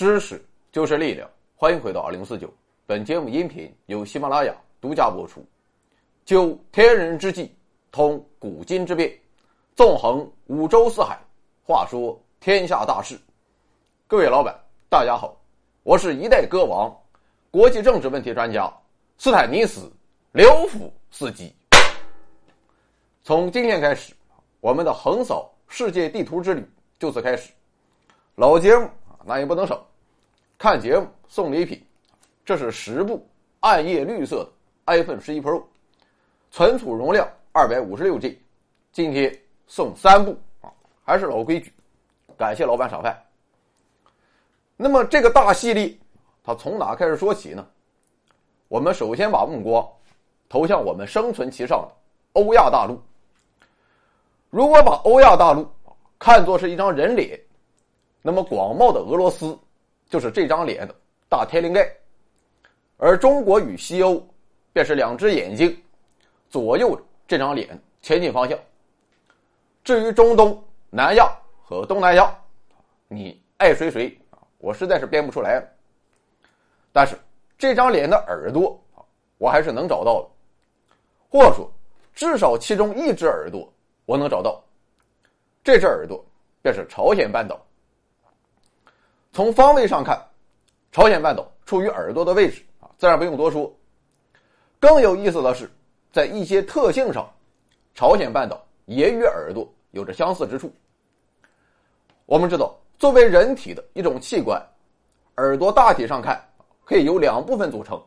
知识就是力量，欢迎回到二零四九。本节目音频由喜马拉雅独家播出。究天人之际，通古今之变，纵横五洲四海，话说天下大事。各位老板，大家好，我是一代歌王、国际政治问题专家斯坦尼斯·刘福斯基。从今天开始，我们的横扫世界地图之旅就此开始。老节目那也不能少。看节目送礼品，这是十部暗夜绿色的 iPhone 十一 Pro，存储容量二百五十六 G。今天送三部啊，还是老规矩，感谢老板赏饭。那么这个大系列，它从哪开始说起呢？我们首先把目光投向我们生存其上的欧亚大陆。如果把欧亚大陆看作是一张人脸，那么广袤的俄罗斯。就是这张脸的大天灵盖，而中国与西欧便是两只眼睛，左右这张脸前进方向。至于中东、南亚和东南亚，你爱谁谁啊，我实在是编不出来。但是这张脸的耳朵我还是能找到的，或者说至少其中一只耳朵我能找到，这只耳朵便是朝鲜半岛。从方位上看，朝鲜半岛处于耳朵的位置啊，自然不用多说。更有意思的是，在一些特性上，朝鲜半岛也与耳朵有着相似之处。我们知道，作为人体的一种器官，耳朵大体上看可以由两部分组成：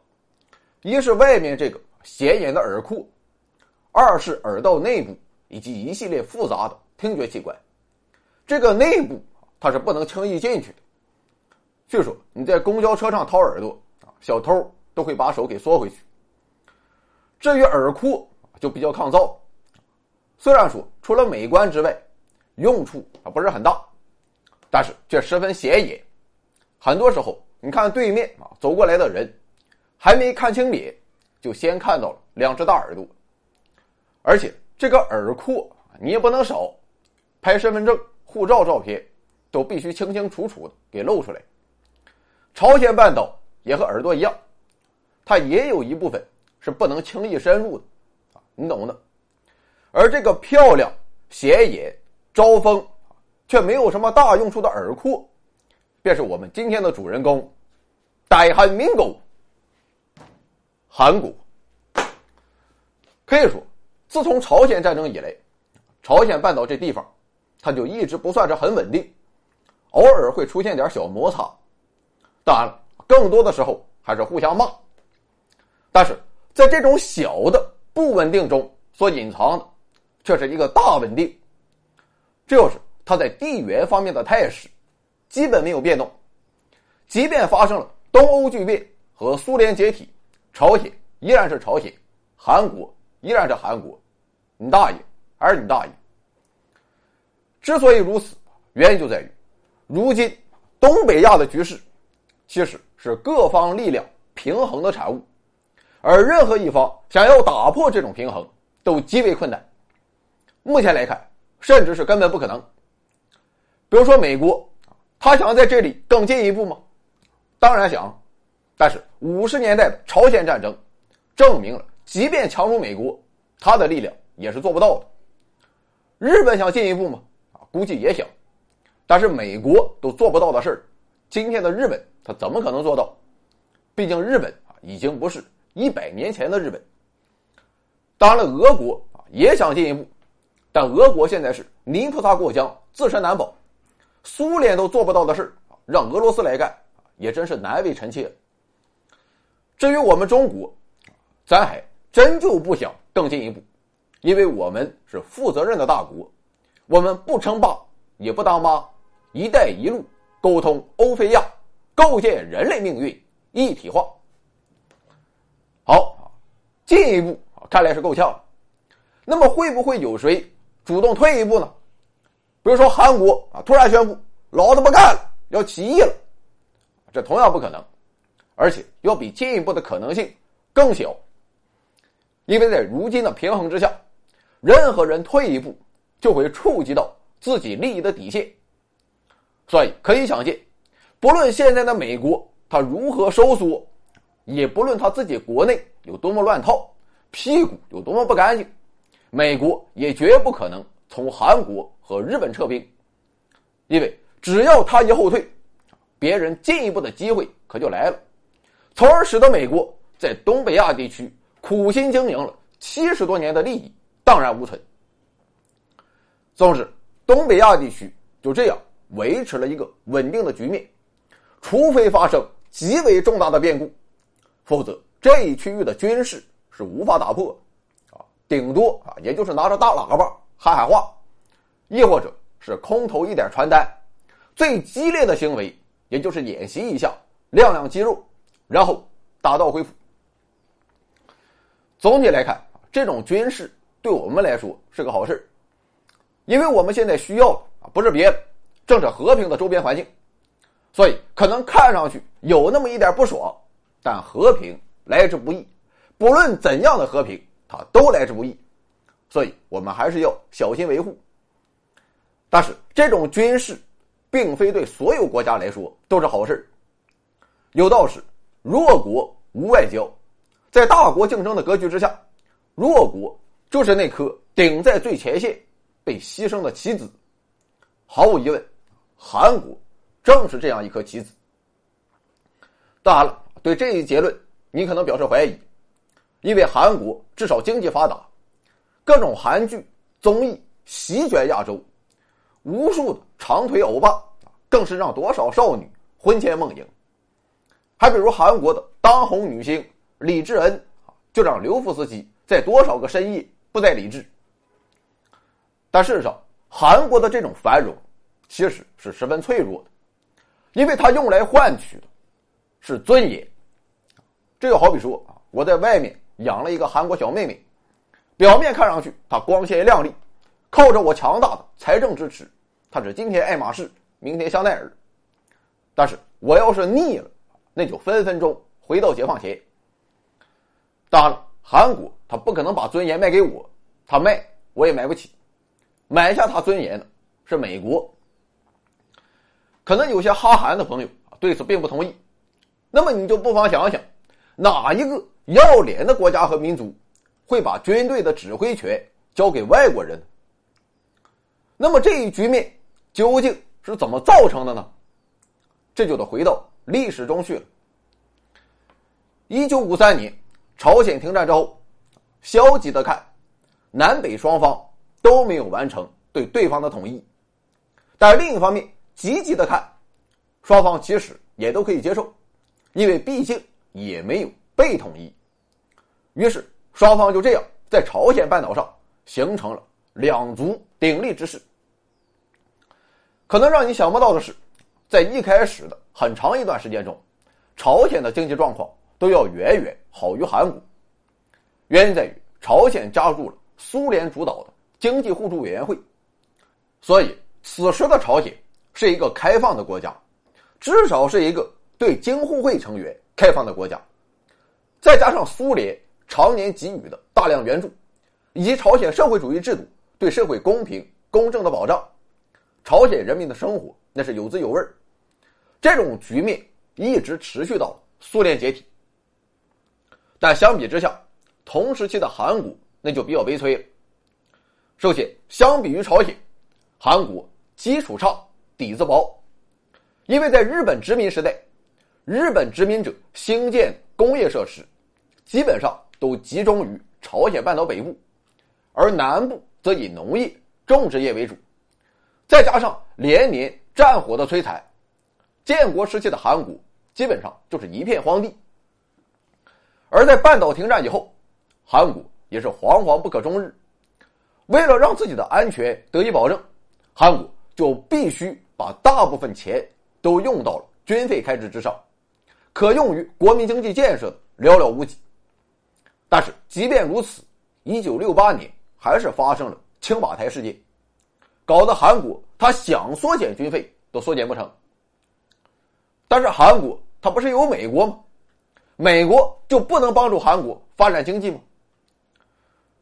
一是外面这个显眼的耳廓，二是耳道内部以及一系列复杂的听觉器官。这个内部它是不能轻易进去的。据说你在公交车上掏耳朵啊，小偷都会把手给缩回去。至于耳廓就比较抗造，虽然说除了美观之外，用处啊不是很大，但是却十分显眼。很多时候，你看对面啊走过来的人，还没看清脸，就先看到了两只大耳朵。而且这个耳廓你也不能少，拍身份证、护照照片都必须清清楚楚的给露出来。朝鲜半岛也和耳朵一样，它也有一部分是不能轻易深入的，啊，你懂的。而这个漂亮、显眼、招风，却没有什么大用处的耳廓，便是我们今天的主人公——代汉民狗。韩国。可以说，自从朝鲜战争以来，朝鲜半岛这地方，它就一直不算是很稳定，偶尔会出现点小摩擦。当然了，更多的时候还是互相骂。但是在这种小的不稳定中所隐藏的，却是一个大稳定。这就是它在地缘方面的态势，基本没有变动。即便发生了东欧剧变和苏联解体，朝鲜依然是朝鲜，韩国依然是韩国。你大爷还是你大爷！之所以如此，原因就在于，如今东北亚的局势。其实是各方力量平衡的产物，而任何一方想要打破这种平衡，都极为困难。目前来看，甚至是根本不可能。比如说美国，他想在这里更进一步吗？当然想，但是五十年代朝鲜战争证明了，即便强如美国，他的力量也是做不到的。日本想进一步吗？啊，估计也想，但是美国都做不到的事儿，今天的日本。他怎么可能做到？毕竟日本啊，已经不是一百年前的日本。当然了，俄国啊也想进一步，但俄国现在是泥菩萨过江，自身难保。苏联都做不到的事让俄罗斯来干也真是难为臣妾。至于我们中国，咱还真就不想更进一步，因为我们是负责任的大国，我们不称霸，也不当妈，一带一路沟通欧非亚。构建人类命运一体化。好，进一步看来是够呛。那么会不会有谁主动退一步呢？比如说韩国啊，突然宣布老子不干了，要起义了，这同样不可能，而且要比进一步的可能性更小。因为在如今的平衡之下，任何人退一步就会触及到自己利益的底线，所以可以想见。不论现在的美国它如何收缩，也不论他自己国内有多么乱套，屁股有多么不干净，美国也绝不可能从韩国和日本撤兵，因为只要他一后退，别人进一步的机会可就来了，从而使得美国在东北亚地区苦心经营了七十多年的利益荡然无存。总之，东北亚地区就这样维持了一个稳定的局面，除非发生极为重大的变故，否则这一区域的军事是无法打破，啊，顶多啊也就是拿着大喇叭喊喊话，亦或者是空投一点传单，最激烈的行为也就是演习一下，亮亮肌肉，然后打道回府。总体来看，这种军事对我们来说是个好事因为我们现在需要啊，不是别的，正是和平的周边环境，所以可能看上去有那么一点不爽，但和平来之不易，不论怎样的和平，它都来之不易，所以我们还是要小心维护。但是这种军事，并非对所有国家来说都是好事有道是，弱国无外交，在大国竞争的格局之下，弱国就是那颗顶在最前线。被牺牲的棋子，毫无疑问，韩国正是这样一颗棋子。当然了，对这一结论，你可能表示怀疑，因为韩国至少经济发达，各种韩剧综艺席卷亚洲，无数的长腿欧巴更是让多少少女魂牵梦萦。还比如韩国的当红女星李智恩，就让刘福斯基在多少个深夜不再理智。但事实上，韩国的这种繁荣其实是十分脆弱的，因为它用来换取的是尊严。这就好比说啊，我在外面养了一个韩国小妹妹，表面看上去她光鲜亮丽，靠着我强大的财政支持，她是今天爱马仕，明天香奈儿。但是我要是腻了，那就分分钟回到解放前。当然了，韩国他不可能把尊严卖给我，他卖我也买不起。买下他尊严的是美国。可能有些哈韩的朋友对此并不同意，那么你就不妨想想，哪一个要脸的国家和民族会把军队的指挥权交给外国人？那么这一局面究竟是怎么造成的呢？这就得回到历史中去了。一九五三年朝鲜停战之后，消极的看，南北双方。都没有完成对对方的统一，但另一方面，积极的看，双方其实也都可以接受，因为毕竟也没有被统一。于是双方就这样在朝鲜半岛上形成了两足鼎立之势。可能让你想不到的是，在一开始的很长一段时间中，朝鲜的经济状况都要远远好于韩国。原因在于朝鲜加入了苏联主导的。经济互助委员会，所以此时的朝鲜是一个开放的国家，至少是一个对京互会成员开放的国家。再加上苏联常年给予的大量援助，以及朝鲜社会主义制度对社会公平公正的保障，朝鲜人民的生活那是有滋有味这种局面一直持续到苏联解体。但相比之下，同时期的韩国那就比较悲催了。首先，相比于朝鲜，韩国基础差、底子薄，因为在日本殖民时代，日本殖民者兴建工业设施，基本上都集中于朝鲜半岛北部，而南部则以农业、种植业为主。再加上连年战火的摧残，建国时期的韩国基本上就是一片荒地。而在半岛停战以后，韩国也是惶惶不可终日。为了让自己的安全得以保证，韩国就必须把大部分钱都用到了军费开支之上，可用于国民经济建设寥寥无几。但是即便如此，一九六八年还是发生了青瓦台事件，搞得韩国他想缩减军费都缩减不成。但是韩国他不是有美国吗？美国就不能帮助韩国发展经济吗？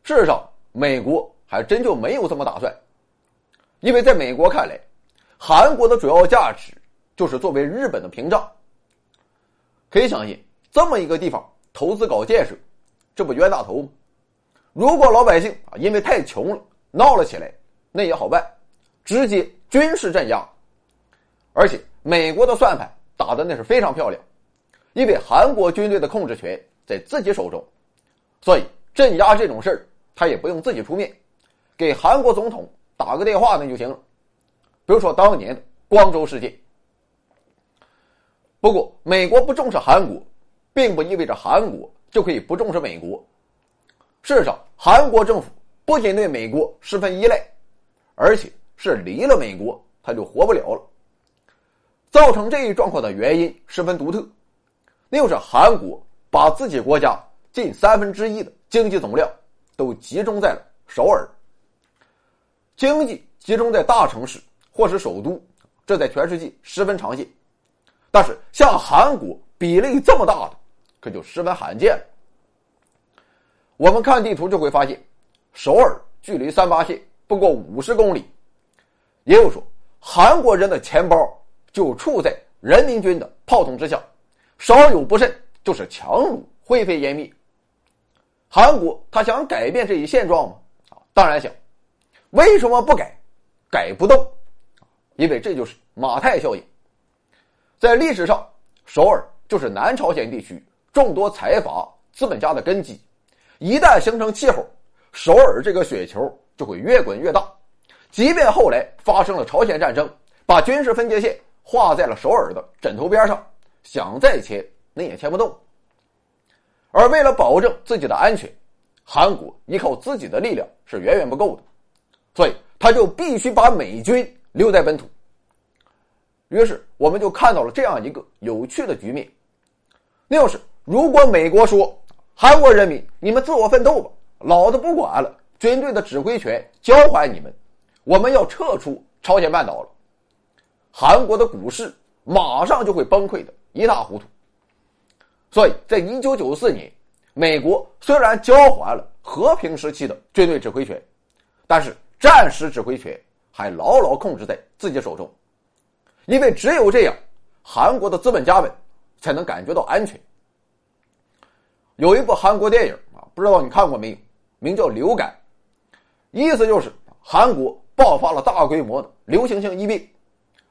事实上，美国。还真就没有这么打算，因为在美国看来，韩国的主要价值就是作为日本的屏障。可以相信，这么一个地方投资搞建设，这不冤大头吗？如果老百姓啊因为太穷了闹了起来，那也好办，直接军事镇压。而且美国的算盘打的那是非常漂亮，因为韩国军队的控制权在自己手中，所以镇压这种事儿他也不用自己出面，给韩国总统打个电话那就行了。比如说当年的光州事件。不过，美国不重视韩国，并不意味着韩国就可以不重视美国。事实上，韩国政府不仅对美国十分依赖，而且是离了美国他就活不了了。造成这一状况的原因十分独特，那就是韩国把自己国家近三分之一的经济总量都集中在了首尔。经济集中在大城市或是首都，这在全世界十分常见。但是，像韩国比例这么大的，可就十分罕见了。我们看地图就会发现，首尔距离三八线不过五十公里，也就是说，韩国人的钱包就处在人民军的炮筒之下，稍有不慎就是强弩灰飞烟灭。韩国他想改变这一现状吗？啊，当然想。为什么不改？改不动，因为这就是马太效应。在历史上，首尔就是南朝鲜地区众多财阀资本家的根基。一旦形成气候，首尔这个雪球就会越滚越大。即便后来发生了朝鲜战争，把军事分界线画在了首尔的枕头边上，想再迁那也迁不动。而为了保证自己的安全，韩国依靠自己的力量是远远不够的，所以他就必须把美军留在本土。于是，我们就看到了这样一个有趣的局面：那就是如果美国说韩国人民，你们自我奋斗吧，老子不管了，军队的指挥权交还你们，我们要撤出朝鲜半岛了，韩国的股市马上就会崩溃的一塌糊涂。所以在一九九四年，美国虽然交还了和平时期的军队指挥权，但是战时指挥权还牢牢控制在自己手中。因为只有这样，韩国的资本家们才能感觉到安全。有一部韩国电影啊，不知道你看过没有？名叫《流感》，意思就是韩国爆发了大规模的流行性疫病，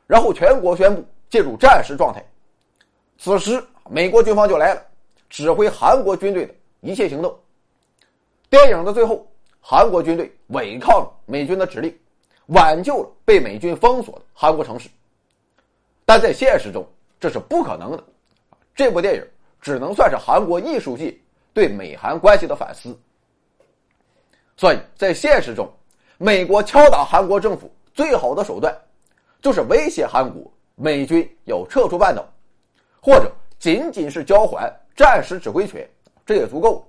然后全国宣布进入战时状态。此时，美国军方就来了，指挥韩国军队的一切行动。电影的最后，韩国军队违抗了美军的指令，挽救了被美军封锁的韩国城市。但在现实中，这是不可能的。这部电影只能算是韩国艺术界对美韩关系的反思。所以在现实中，美国敲打韩国政府最好的手段，就是威胁韩国美军要撤出半岛，或者仅仅是交还战时指挥权，这也足够。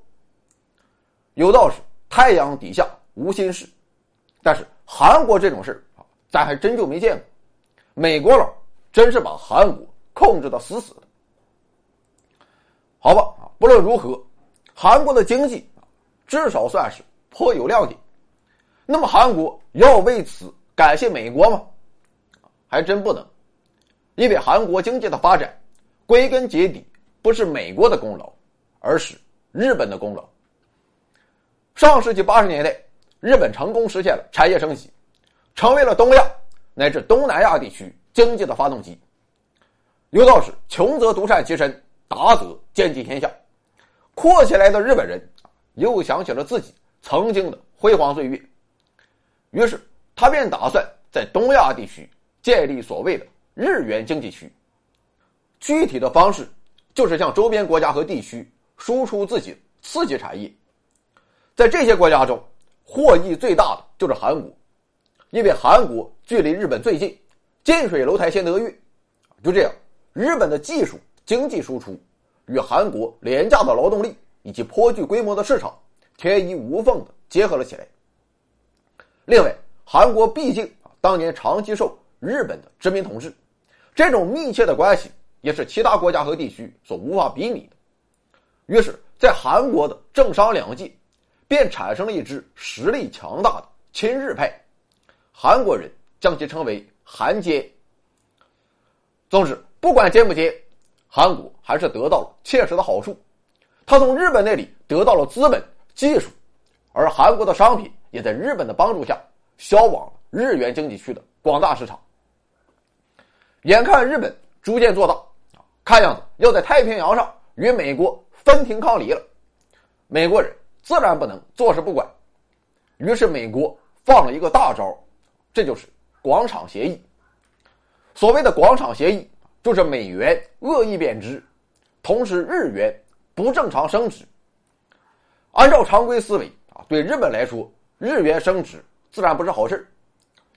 有道是太阳底下无新事，但是韩国这种事啊，咱还真就没见过。美国佬。真是把韩国控制的死死的。好吧，不论如何，韩国的经济至少算是颇有亮点。那么韩国要为此感谢美国吗？还真不能，因为韩国经济的发展，归根结底不是美国的功劳，而是日本的功劳。上世纪八十年代，日本成功实现了产业升级，成为了东亚乃至东南亚地区。经济的发动机，刘道士穷则独善其身，达则兼济天下。阔起来的日本人又想起了自己曾经的辉煌岁月，于是他便打算在东亚地区建立所谓的日元经济区。具体的方式就是向周边国家和地区输出自己刺激产业。在这些国家中，获益最大的就是韩国，因为韩国距离日本最近。近水楼台先得月，就这样，日本的技术、经济输出与韩国廉价的劳动力以及颇具规模的市场天衣无缝的结合了起来。另外，韩国毕竟啊当年长期受日本的殖民统治，这种密切的关系也是其他国家和地区所无法比拟的。于是，在韩国的政商两界，便产生了一支实力强大的亲日派，韩国人将其称为。韩奸。总之，不管接不接，韩国还是得到了切实的好处。他从日本那里得到了资本、技术，而韩国的商品也在日本的帮助下销往了日元经济区的广大市场。眼看日本逐渐做大，看样子要在太平洋上与美国分庭抗礼了，美国人自然不能坐视不管。于是，美国放了一个大招，这就是广场协议。所谓的广场协议，就是美元恶意贬值，同时日元不正常升值。按照常规思维啊，对日本来说，日元升值自然不是好事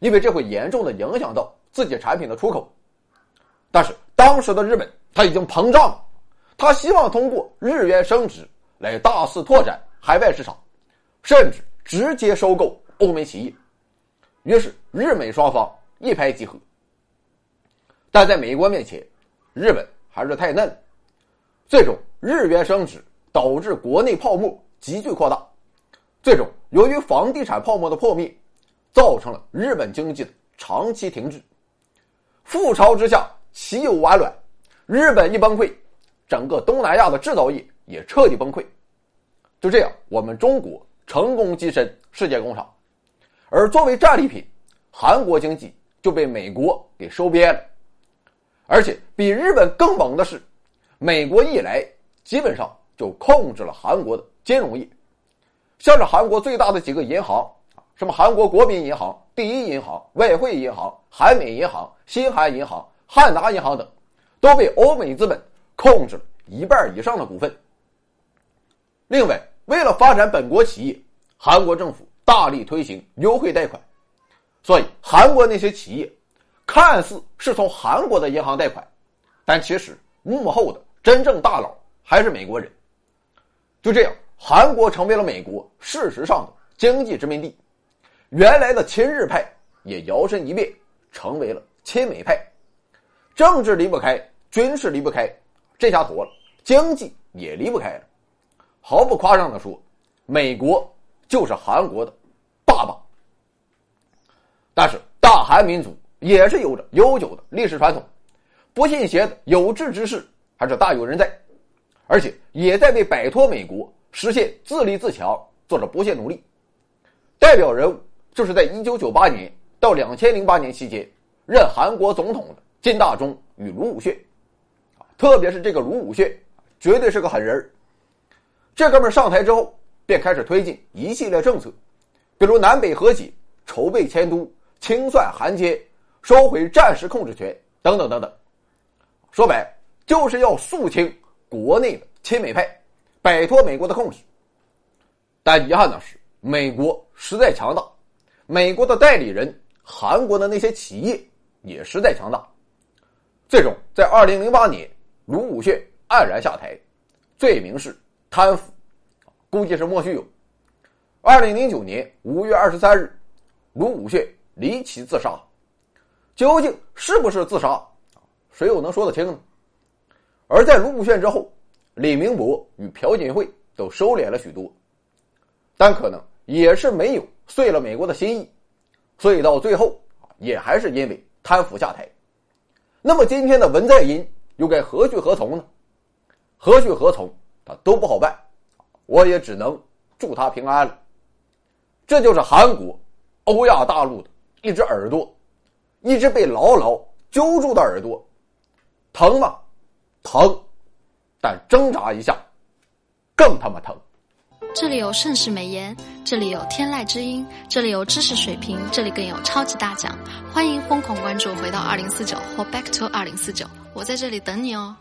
因为这会严重的影响到自己产品的出口。但是当时的日本他已经膨胀了，他希望通过日元升值来大肆拓展海外市场，甚至直接收购欧美企业。于是日美双方一拍即合。但在美国面前，日本还是太嫩，最终日元升值导致国内泡沫急剧扩大，最终由于房地产泡沫的破灭，造成了日本经济的长期停滞。覆巢之下。岂有完卵？日本一崩溃，整个东南亚的制造业也彻底崩溃。就这样，我们中国成功跻身世界工厂，而作为战利品，韩国经济就被美国给收编了。而且比日本更猛的是，美国一来，基本上就控制了韩国的金融业。像是韩国最大的几个银行啊什么韩国国民银行、第一银行、外汇银行、韩美银行、新韩银行。汉达银行等都被欧美资本控制了一半以上的股份。另外，为了发展本国企业，韩国政府大力推行优惠贷款，所以韩国那些企业看似是从韩国的银行贷款，但其实幕后的真正大佬还是美国人。就这样，韩国成为了美国事实上的经济殖民地，原来的亲日派也摇身一变成为了亲美派。政治离不开，军事离不开，这下妥了，经济也离不开了。毫不夸张的说，美国就是韩国的爸爸。但是，大韩民族也是有着悠久的历史传统，不信邪的有志之士还是大有人在，而且也在为摆脱美国、实现自立自强做着不懈努力。代表人物就是在一九九八年到两千零八年期间任韩国总统的。金大中与卢武铉，特别是这个卢武铉，绝对是个狠人这哥们上台之后，便开始推进一系列政策，比如南北和解、筹备迁都、清算韩奸、收回战时控制权等等等等。说白，就是要肃清国内的亲美派，摆脱美国的控制。但遗憾的是，美国实在强大，美国的代理人，韩国的那些企业也实在强大。最终，在二零零八年，卢武铉黯然下台，罪名是贪腐，估计是莫须有。二零零九年五月二十三日，卢武铉离奇自杀，究竟是不是自杀，谁又能说得清呢？而在卢武铉之后，李明博与朴槿惠都收敛了许多，但可能也是没有遂了美国的心意，所以到最后也还是因为贪腐下台。那么今天的文在寅又该何去何从呢？何去何从，他都不好办，我也只能祝他平安了。这就是韩国，欧亚大陆的一只耳朵，一只被牢牢揪住的耳朵，疼吗？疼，但挣扎一下，更他妈疼。这里有盛世美颜，这里有天籁之音，这里有知识水平，这里更有超级大奖！欢迎疯狂关注，回到二零四九或 Back to 二零四九，我在这里等你哦。